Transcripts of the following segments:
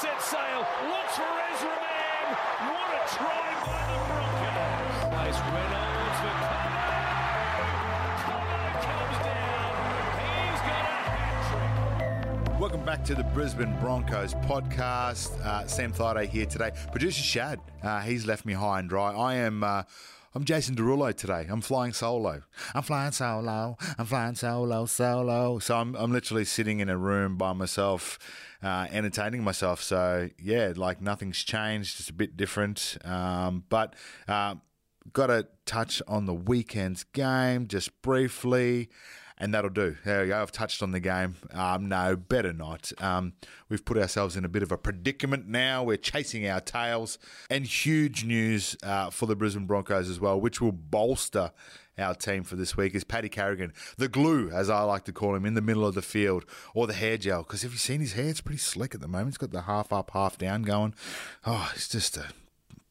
set sail. Looks for Ezra Mam. What a try by the Broncos. Place Reynolds for. Welcome back to the Brisbane Broncos podcast. Uh, Sam Thaiday here today. Producer Shad, uh, he's left me high and dry. I am. Uh, I'm Jason Derulo today. I'm flying solo. I'm flying solo. I'm flying solo, solo. So I'm, I'm literally sitting in a room by myself, uh, entertaining myself. So yeah, like nothing's changed. Just a bit different. Um, but um, got to touch on the weekend's game just briefly, and that'll do. There we go. I've touched on the game. Um, no, better not. Um, we've put ourselves in a bit of a predicament now. We're chasing our tails, and huge news uh, for the Brisbane Broncos as well, which will bolster our team for this week is Paddy Carrigan, the glue, as I like to call him, in the middle of the field, or the hair gel. Because have you seen his hair? It's pretty slick at the moment. He's got the half up, half down going. Oh, it's just a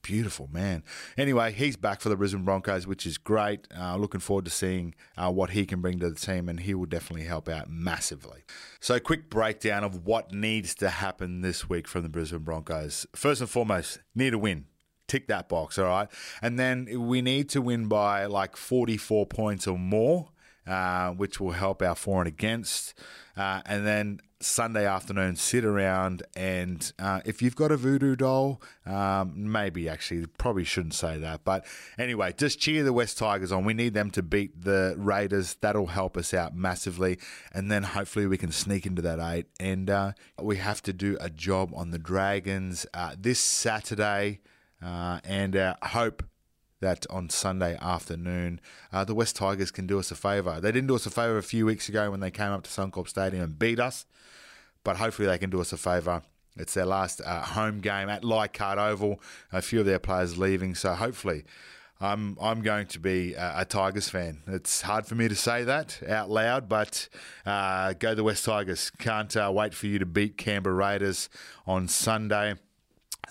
beautiful man. Anyway, he's back for the Brisbane Broncos, which is great. Uh, looking forward to seeing uh, what he can bring to the team, and he will definitely help out massively. So, quick breakdown of what needs to happen this week from the Brisbane Broncos. First and foremost, need a win. Tick that box, all right? And then we need to win by like 44 points or more. Uh, which will help our for and against. Uh, and then Sunday afternoon, sit around and uh, if you've got a voodoo doll, um, maybe actually, probably shouldn't say that. But anyway, just cheer the West Tigers on. We need them to beat the Raiders. That'll help us out massively. And then hopefully we can sneak into that eight. And uh, we have to do a job on the Dragons uh, this Saturday. Uh, and uh, hope that on Sunday afternoon, uh, the West Tigers can do us a favour. They didn't do us a favour a few weeks ago when they came up to Suncorp Stadium and beat us, but hopefully they can do us a favour. It's their last uh, home game at Leichhardt Oval. A few of their players leaving, so hopefully. I'm I'm going to be a, a Tigers fan. It's hard for me to say that out loud, but uh, go the West Tigers. Can't uh, wait for you to beat Canberra Raiders on Sunday.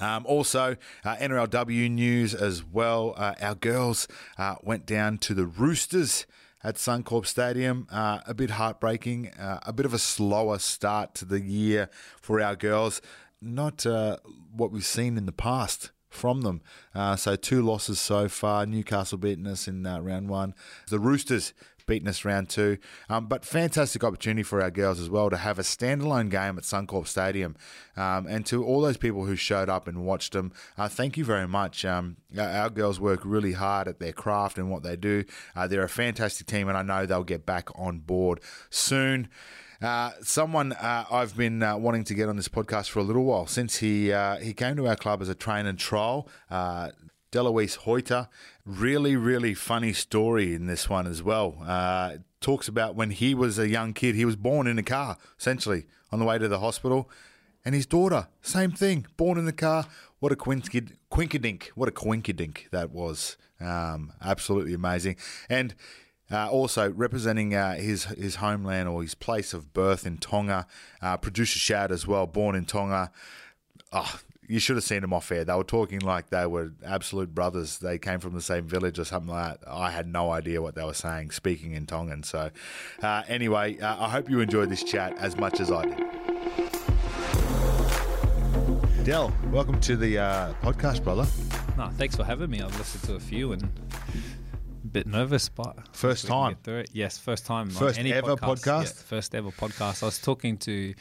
Um, also, uh, NRLW news as well. Uh, our girls uh, went down to the Roosters at Suncorp Stadium. Uh, a bit heartbreaking, uh, a bit of a slower start to the year for our girls. Not uh, what we've seen in the past from them. Uh, so two losses so far. Newcastle beating us in uh, round one. The Roosters beating us round two. Um, but fantastic opportunity for our girls as well to have a standalone game at Suncorp Stadium. Um, and to all those people who showed up and watched them, uh, thank you very much. Um, our girls work really hard at their craft and what they do. Uh, they're a fantastic team, and I know they'll get back on board soon. Uh, someone uh, I've been uh, wanting to get on this podcast for a little while since he uh, he came to our club as a train and trial. Uh, Delouise Hoeter, really, really funny story in this one as well. Talks about when he was a young kid, he was born in a car, essentially, on the way to the hospital. And his daughter, same thing, born in the car. What a quinkid, quinkadink, what a quinkadink that was. Um, absolutely amazing. And uh, also representing uh, his his homeland or his place of birth in Tonga, uh, producer Shad as well, born in Tonga. Oh, you should have seen them off air. They were talking like they were absolute brothers. They came from the same village or something like that. I had no idea what they were saying, speaking in Tongan. So, uh, anyway, uh, I hope you enjoyed this chat as much as I did. Del, welcome to the uh, podcast, brother. No, thanks for having me. I've listened to a few and bit nervous, but First time? through it. Yes, first time. on First ever podcast? Yeah, first ever podcast. I was talking to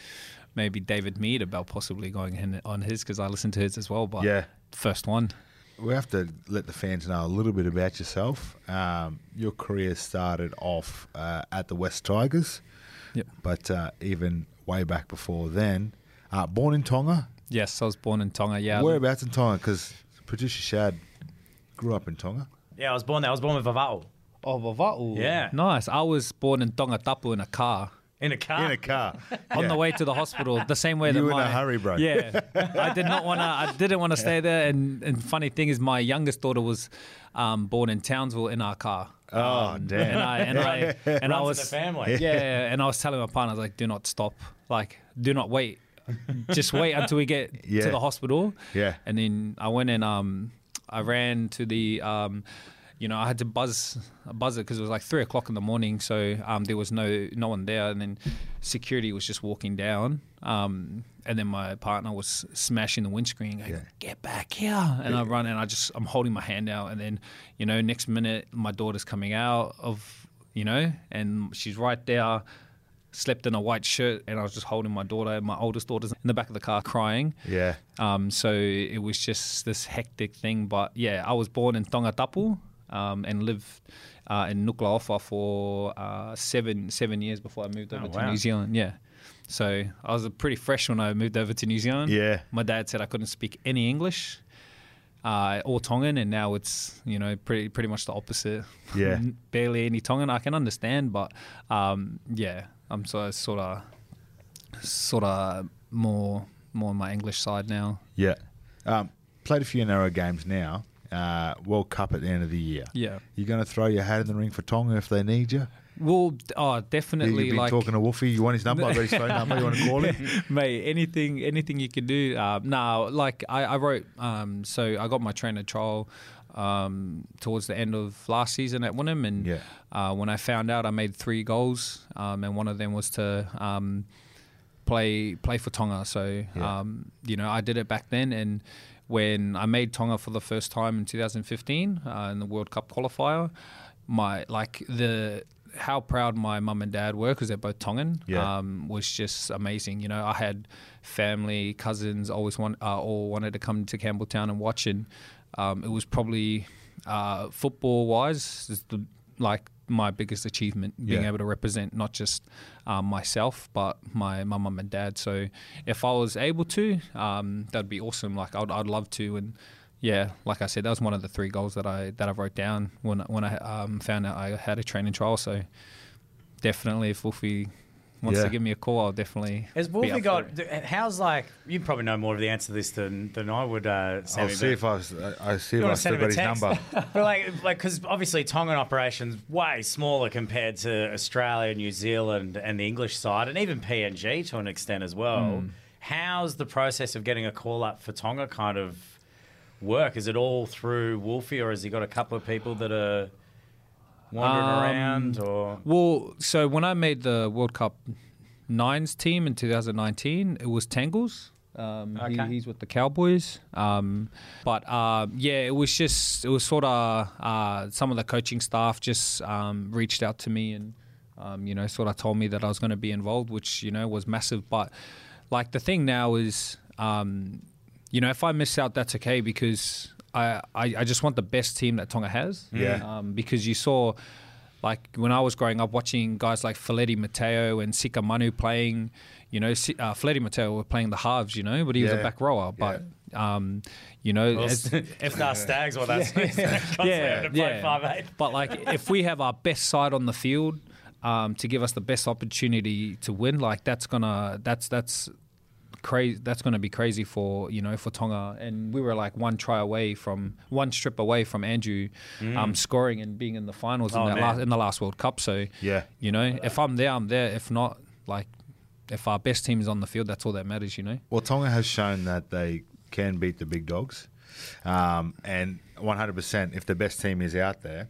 maybe David Mead about possibly going in on his because I listened to his as well. But Yeah. first one. We have to let the fans know a little bit about yourself. Um, your career started off uh, at the West Tigers, Yep. but uh, even way back before then, uh, born in Tonga. Yes, I was born in Tonga. Yeah, Whereabouts in Tonga? Because producer Shad grew up in Tonga. Yeah, I was born there. I was born with Vava'u. Oh, Vava'u. Yeah. Nice. I was born in Tongatapu in a car. In a car. In a car. on Yeah. the way to the hospital. The same way that You in a hurry, bro. Yeah, I did not want to. I didn't want to stay there. And and funny thing is, my youngest daughter was um, born in Townsville in our car. Oh, Um, damn. And I and I and I Runs in was the family. Yeah, and I was telling my partner, I was like, "Do not stop. Like, do not wait. Just wait until we get Yeah. to the hospital." Yeah. And then I went and um, I ran to the um, you know, I had to buzz buzz it because it was like three o'clock in the morning, so um, there was no no one there, and then security was just walking down, um, and then my partner was smashing the windscreen, going, Yeah. "Get back here!" And I run, and I just I'm holding my hand out, and then you know, next minute my daughter's coming out of you know, and she's right there. Slept in a white shirt, and I was just holding my daughter. My oldest daughter's in the back of the car crying. Yeah. Um, so it was just this hectic thing. But yeah, I was born in Tongatapu um, and lived uh, in Nuku'alofa for uh, seven seven years before I moved over Oh, to wow. New Zealand. Yeah. So I was pretty fresh when I moved over to New Zealand. Yeah. My dad said I couldn't speak any English uh, or Tongan, and now it's you know pretty pretty much the opposite. Yeah. barely any Tongan. I can understand, but um, yeah, I'm so sort of sort of more more on my English side now. Yeah. Um, played a few NRL games now. Uh, World Cup at the end of the year. Yeah. You going to throw your hat in the ring for Tonga if they need you? Well, oh, You've definitely been like talking to Wolfie. You want his number? I got his phone number. You want to call him? mate, anything, anything you can do. Um, no, like I, I wrote. Um, so I got my trainer trial um, towards the end of last season at Wynnum, and Yeah. uh, when I found out, I made three goals, um, and one of them was to um, play play for Tonga. So Yeah. um, you know, I did it back then, and when I made Tonga for the first time in 2015 uh, in the World Cup qualifier, my like the how proud my mum and dad were because they're both Tongan Yeah. um, was just amazing. You know, I had family, cousins, always want, uh, all wanted to come to Campbelltown and watch, and um, it was probably uh, football wise, is the like my biggest achievement being Yeah. able to represent not just um, myself but my my mum and dad. So if I was able to, um, that'd be awesome. Like I'd I'd love to and. Yeah, like I said, that was one of the three goals that I that I wrote down when when I um, found out I had a training trial. So definitely, if Wolfie wants Yeah. to give me a call, I'll definitely. Has be Wolfie up got? it. How's like? You probably know more of the answer to this than than I would. Uh, I'll see if I, was- I I see if I wanna still send him got a his text? number. but like, like because obviously Tongan operations way smaller compared to Australia, New Zealand, and the English side, and even PNG to an extent as well. Hmm. How's the process of getting a call up for Tonga kind of work? Is it all through Wolfie, or has he got a couple of people that are wandering Um, around? Or Well, so when I made the World Cup nines team in 2019, it was Tangles. Um, he- Okay. he's with the Cowboys. Um, but um, yeah, it was just, it was sort of uh, some of the coaching staff just um, reached out to me and, um, you know, sort of told me that I was going to be involved, which, you know, was massive. But like the thing now is, um, you know, if I miss out, that's okay because I, I, I just want the best team that Tonga has. Yeah. Um, because you saw, like when I was growing up, watching guys like Feleti Mateo and Sika Manu playing, you know, Si- uh, Feleti Mateo were playing the halves, you know, but he was a back rower. But, um, you know, Well, as, if not Stags, well, that's constantly yeah, to play yeah. five eight. But like, if we have our best side on the field um, to give us the best opportunity to win, like that's gonna that's that's crazy. That's gonna be crazy for you know for Tonga. And we were like one try away from one strip away from Andrew um, scoring and being in the finals Mm. Oh, in that last in the last World Cup. So Yeah. you know, if I'm there, I'm there. If not, like. If our best team is on the field, that's all that matters, you know. Well, Tonga has shown that they can beat the big dogs. Um, and 100%, if the best team is out there,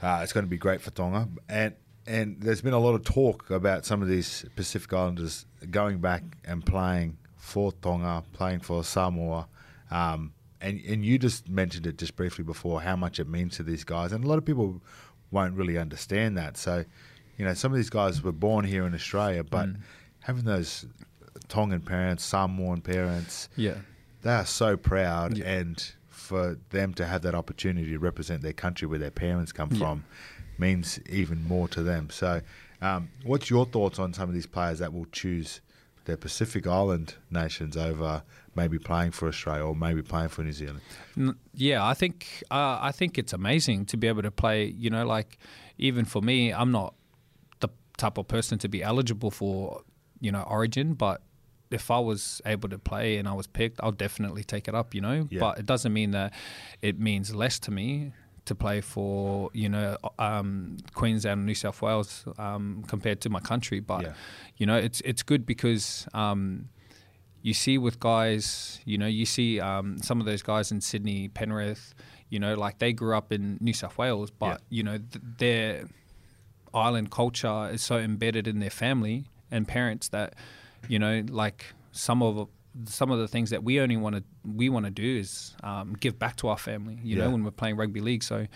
uh, it's going to be great for Tonga. And and there's been a lot of talk about some of these Pacific Islanders going back and playing for Tonga, playing for Samoa. Um, and, and you just mentioned it just briefly before how much it means to these guys. And a lot of people won't really understand that. So, you know, some of these guys were born here in Australia, but having those Tongan parents, Samoan parents, Yeah. they are so proud Yeah. and for them to have that opportunity to represent their country where their parents come from means even more to them so um, what's your thoughts on some of these players that will choose their pacific island nations over maybe playing for australia or maybe playing for new zealand Yeah, I think uh, I think it's amazing to be able to play. You know, like even for me, I'm not the type of person to be eligible for you know Origin, but if I was able to play and I was picked, I'll definitely take it up. You know, Yeah. but it doesn't mean that it means less to me to play for you know um, Queensland and New South Wales um, compared to my country. But Yeah. you know, it's it's good because. Um, you see with guys, you know, you see um, some of those guys in Sydney, Penrith, you know, like they grew up in New South Wales, but Yeah. you know, th- their island culture is so embedded in their family and parents that, you know, like some of some of the things that we only want to we want to do is um, give back to our family. You Yeah. know, when we're playing rugby league, so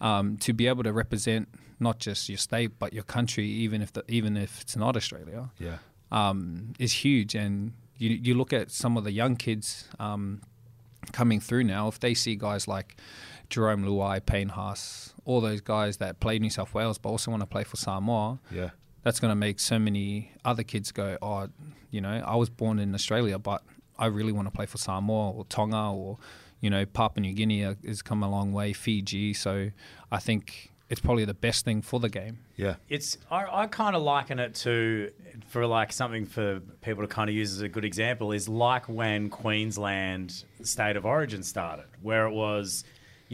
um, to be able to represent not just your state but your country, even if the, even if it's not Australia, Yeah. um, is huge. And you, you look at some of the young kids um, coming through now, if they see guys like Jarome Luai, Payne Haas, all those guys that play New South Wales but also want to play for Samoa, Yeah. That's going to make so many other kids go, oh, you know, I was born in Australia, but I really want to play for Samoa or Tonga or, you know, Papua New Guinea has come a long way, Fiji. So I think it's probably the best thing for the game. Yeah. It's I, I kind of liken it to for like something for people to kind of use as a good example is like when Queensland State of Origin started, where it was,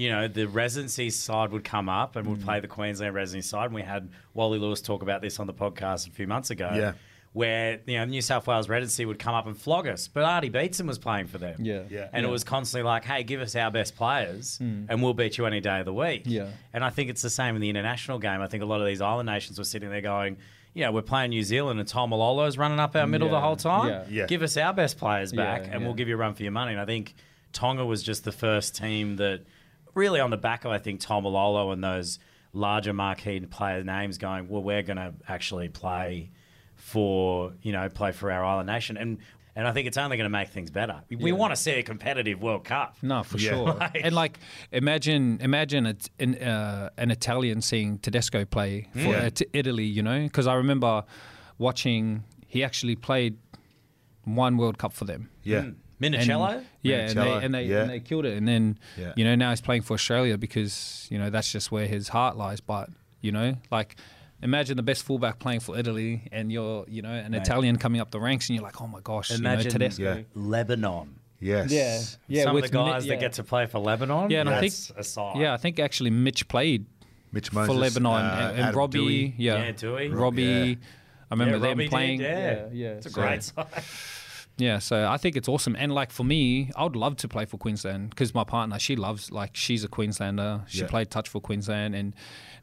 you know, the residency side would come up and Mm. would play the Queensland residency side, and we had Wally Lewis talk about this on the podcast a few months ago. Yeah. Where you know New South Wales residency would come up and flog us, but Artie Beetson was playing for them. Yeah. Yeah. and it was constantly like, "Hey, give us our best players, and we'll beat you any day of the week." Yeah. And I think it's the same in the international game. I think a lot of these island nations were sitting there going, you know, we're playing New Zealand and Taumalolo's running up our middle the whole time. Yeah. Yeah. Give us our best players back Yeah, and yeah. we'll give you a run for your money. And I think Tonga was just the first team that really on the back of, I think, Taumalolo and those larger marquee player names going, well, we're going to actually play for, you know, play for our island nation. And and I think it's only going to make things better. We Yeah. want to see a competitive World Cup. No, for Yeah. sure. Like- and like, imagine, imagine it's an, uh, an Italian seeing Tedesco play for Yeah. Italy. You know, because I remember watching. He actually played one World Cup for them. Yeah. Mm. Minichiello? And- yeah, and they and they, yeah. and they killed it. And then Yeah. you know now he's playing for Australia because you know that's just where his heart lies. But you know, like. Imagine the best fullback playing for Italy, and you're, you know, an Italian coming up the ranks, and you're like, oh my gosh, Imagine you know, Tedesco. Yeah. Lebanon. Yes. Yeah, yeah. Some of with the Mi- guys yeah. that get to play for Lebanon. Yeah, and I that's think- a side. Yeah, I think actually Mitch played Mitch for Lebanon uh, and, and Adam Robbie. Dewey. Yeah, Yeah, Dewey. Robbie. Yeah. I remember Yeah, them Robbie did, playing. yeah. yeah, yeah. It's a So- great side. Yeah, so I think it's awesome. And like for me, I would love to play for Queensland because my partner, she loves like she's a Queenslander. She Yeah. played touch for Queensland, and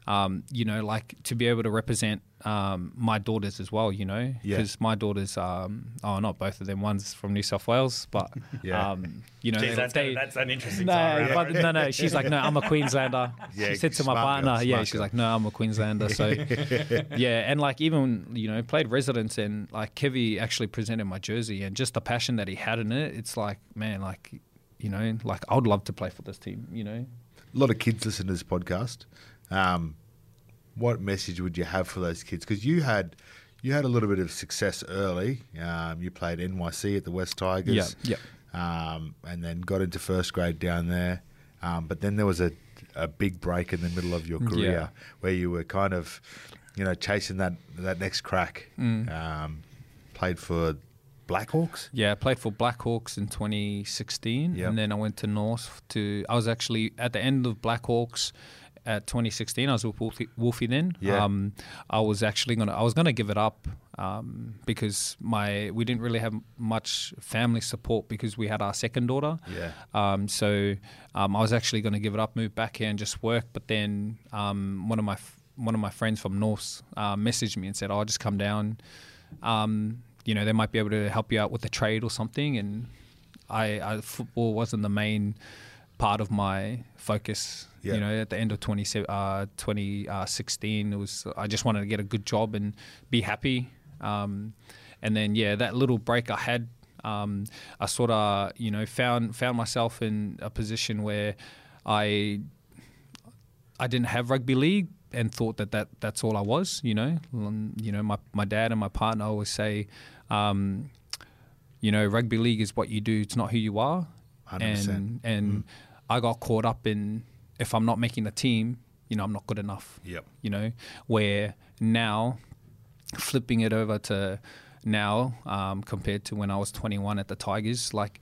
um, you know, like to be able to represent um, my daughters as well. You know, Yeah. because my daughters, um, oh, not both of them. One's from New South Wales, but Yeah. um, you know, Jeez, they- that's, they, that's an interesting no, time. but, no, no. She's like, no, I'm a Queenslander. Yeah, she said to my partner, girl, yeah, smart she's girl. like, no, I'm a Queenslander. So, yeah, and like even you know played residence and like Kevy actually presented my jersey and just the passion that he had in it. It's like, man, like you know, like I would love to play for this team. You know, A lot of kids listen to this podcast. Um, what message would you have for those kids? Because you had you had a little bit of success early. Um, you played NYC at the West Tigers. Yeah, Um, and then got into first grade down there. Um, but then there was a a big break in the middle of your career Yeah. where you were kind of, you know, chasing that that next crack. Mm. Um, played for Blackhawks. yeah. I played for Blackhawks in 2016, Yep. and then I went to North. To I was actually at the end of Blackhawks. At 2016, I was with Wolfie, Wolfie then. Yeah. Um, I was actually gonna, I was gonna give it up um, because my we didn't really have much family support because we had our second daughter. Yeah. Um, so um, I was actually going to give it up, move back here, and just work. But then um, one of my one of my friends from North uh, messaged me and said, "I'll "Oh, just come down. Um, you know, they might be able to help you out with the trade or something." And I, I football wasn't the main part of my focus. Yeah. You know, at the end of 20, uh, 2016, it was I just wanted to get a good job and be happy. Um, and then yeah, that little break I had, um, I sort of you know found found myself in a position where I I didn't have rugby league and thought that, that that's all I was. You know, Um, you know my my dad and my partner always say, um, you know, rugby league is what you do. It's not who you are. 100%. And and I got caught up in if I'm not making the team, you know, I'm not good enough. Yep. You know, where now flipping it over to now um, compared to when I was 21 at the Tigers, like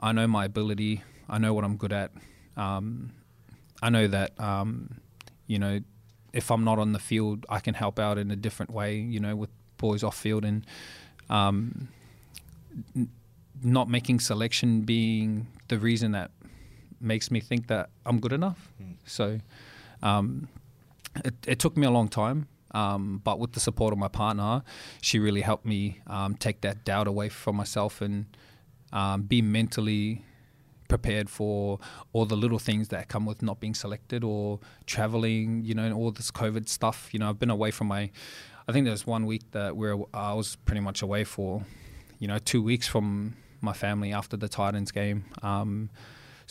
I know my ability, I know what I'm good at. Um, I know that um, you know if I'm not on the field, I can help out in a different way. You know, with boys off field and um, n- not making selection being the reason that makes me think that I'm good enough. So um, it, it took me a long time. Um, but with the support of my partner, she really helped me um, take that doubt away from myself and um, be mentally prepared for all the little things that come with not being selected or traveling, you know, and all this COVID stuff. You know, I've been away from my, I think there was one week that where I was pretty much away for, you know, two weeks from my family after the Titans game. Um,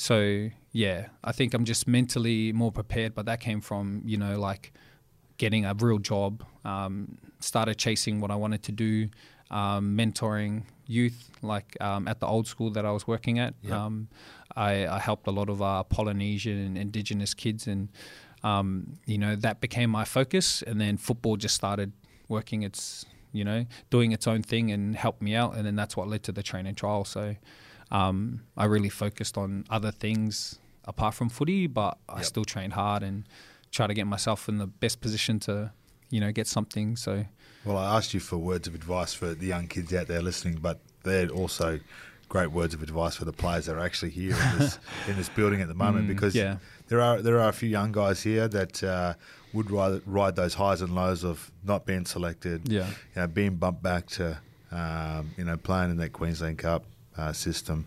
so yeah, I think I'm just mentally more prepared, but that came from, you know, like getting a real job, um, started chasing what I wanted to do, um, mentoring youth, like um, at the old school that I was working at. Yep. Um, I, I helped a lot of uh, Polynesian and Indigenous kids, and um, you know that became my focus. And then football just started working its, you know, doing its own thing and helped me out. And then that's what led to the training trial. So um, I really focused on other things apart from footy, but I Yep. still trained hard and try to get myself in the best position to, you know, get something. So Well, I asked you for words of advice for the young kids out there listening, but they're also great words of advice for the players that are actually here in this, in this building at the moment because Mm, yeah. there are there are a few young guys here that uh, would ride, ride those highs and lows of not being selected, Yeah. you know, being bumped back to um, you know playing in that Queensland Cup uh, system,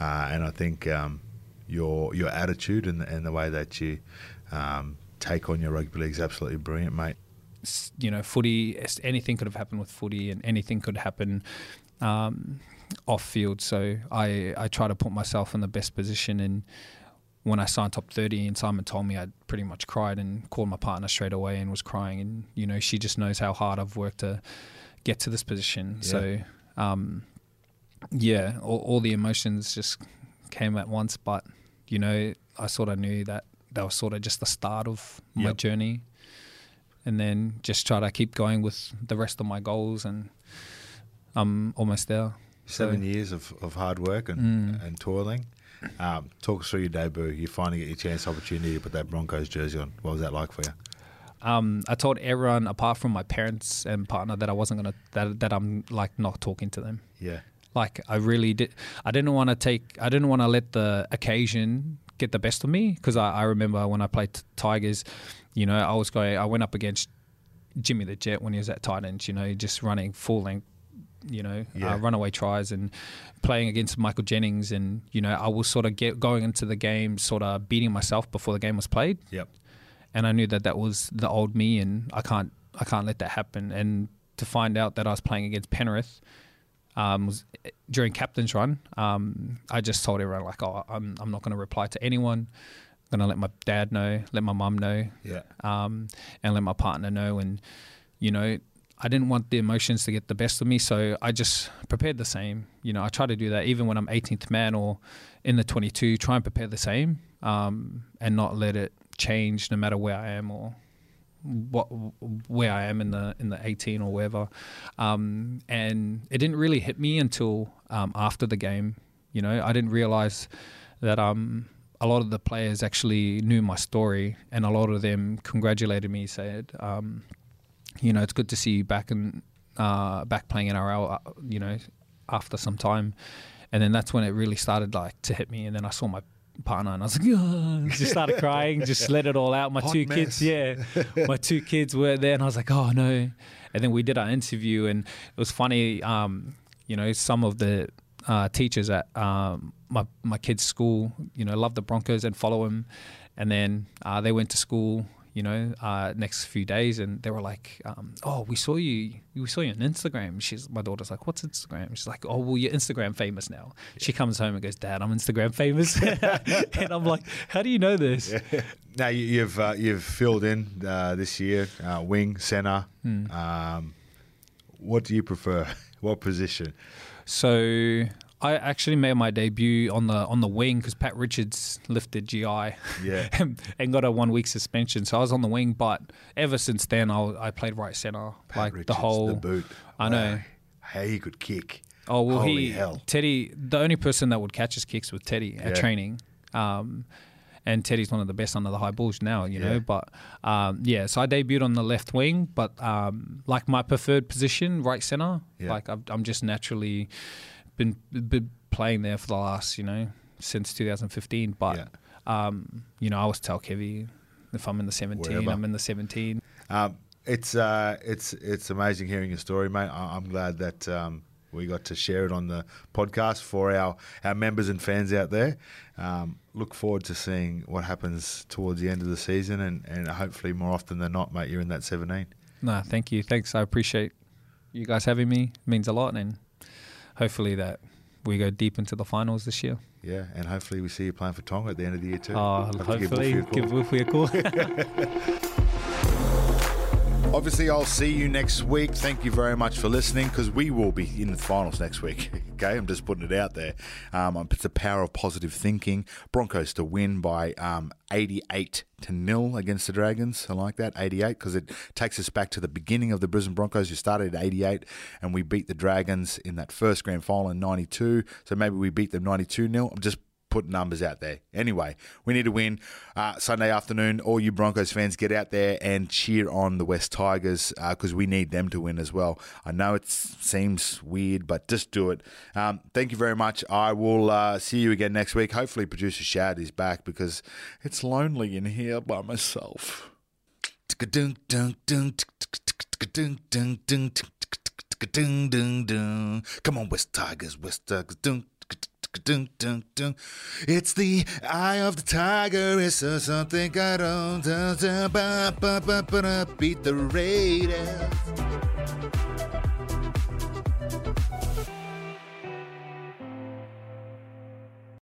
uh, and I think um, your your attitude and, and the way that you um, take on your rugby league is absolutely brilliant, mate. you know, footy, anything could have happened with footy and anything could happen um, off field. So I, I try to put myself in the best position. And when I signed top 30 and Simon told me, I pretty much cried and called my partner straight away and was crying. And, you know, she just knows how hard I've worked to get to this position. So, um, yeah, all, all the emotions just came at once. But, you know, I sort of knew that that was sort of just the start of my Yep. journey and then just try to keep going with the rest of my goals and I'm almost there. Seven So- years of, of hard work and, Mm. and toiling. Um, talk us through your debut. You finally get your chance, opportunity to put that Broncos jersey on. What was that like for you? Um, I told everyone apart from my parents and partner that I wasn't gonna that that I'm like not talking to them. Yeah, Like I really did. I didn't want to take. I didn't want to let the occasion get the best of me because I, I remember when I played t- Tigers, you know, I was going. I went up against Jimmy the Jet when he was at Titans. You know, just running full length. You know, Yeah. uh, runaway tries and playing against Michael Jennings, and you know, I was sort of get going into the game, sort of beating myself before the game was played yep, and I knew that that was the old me, and I can't I can't let that happen. And to find out that I was playing against Penrith um, was during captain's run, um, I just told everyone like, oh, I'm I'm not going to reply to anyone. I'm going to let my dad know, let my mum know, yeah, um, and let my partner know. And you know, I didn't want the emotions to get the best of me, so I just prepared the same. You know, I try to do that even when I'm 18th man or in the 22. Try and prepare the same, um, and not let it change no matter where I am or what where I am in the in the 18 or wherever. Um, and it didn't really hit me until um, after the game. You know, I didn't realize that um, a lot of the players actually knew my story, and a lot of them congratulated me, said, um, "You know, it's good to see you back and uh, back playing NRL. Uh, you know, after some time." And then that's when it really started like to hit me, and then I saw my partner, and I was like, oh, just started crying, just let it all out. My Hot two mess. kids, yeah, my two kids were there, and I was like, oh no. And then we did our interview, and it was funny. Um, you know, some of the uh, teachers at um, my my kids' school, you know, love the Broncos and follow them. And then uh, they went to school, you know, uh, next few days, and they were like, um, "Oh, we saw you. We saw you on Instagram." She's my daughter's like, "What's Instagram?" She's like, "Oh, well, you're Instagram famous now." She comes home and goes, "Dad, I'm Instagram famous," and I'm like, "How do you know this?" Now you, you've uh, you've filled in uh, this year, uh, wing, centre. Hmm. Um, what do you prefer? What position? So I actually made my debut on the on the wing because Pat Richards lifted GI, Yeah. and, and got a one week suspension. So I was on the wing, but ever since then I, I played right center, Pat like Richards, the whole. the boot. I know. How he could kick. Oh well, Holy he hell. Teddy. The only person that would catch his kicks was Teddy at Yeah. training, um, and Teddy's one of the best under the high bulls now. You Yeah. know, but um, yeah. So I debuted on the left wing, but um, like my preferred position, right center. Yeah. Like I'm, I'm just naturally been been playing there for the last you know since 2015. But Yeah. um, you know, I was tell Kevy if I'm in the 17, Wherever. I'm in the 17. Um, it's uh, it's it's amazing hearing your story, mate. I- I'm glad that um, we got to share it on the podcast for our, our members and fans out there. Um, look forward to seeing what happens towards the end of the season, and, and hopefully more often than not, mate, you're in that 17. No, thank you. Thanks. I appreciate you guys having me. It means a lot, and hopefully that we go deep into the finals this year. Yeah, and hopefully we see you playing for Tonga at the end of the year too. Oh, Have to give hopefully, Wolfie a call. give Wolfie a call. Obviously, I'll see you next week. Thank you very much for listening because we will be in the finals next week. okay, I'm just putting it out there. Um, it's the power of positive thinking. Broncos to win by um, 88 to nil against the Dragons. I like that 88 because it takes us back to the beginning of the Brisbane Broncos. You started at 88 and we beat the Dragons in that first grand final in 92. So maybe we beat them 92 nil. I'm just put numbers out there. Anyway, we need to win uh, Sunday afternoon. All you Broncos fans, get out there and cheer on the West Tigers because we need them to win as well. I know it seems weird, but just do it. Um, thank you very much. I will uh, see you again next week. Hopefully, producer Shad is back because it's lonely in here by myself. Come on, West Tigers, West Tigers. It's the eye of the tiger. It's uh, something I don't. Beat the Raiders.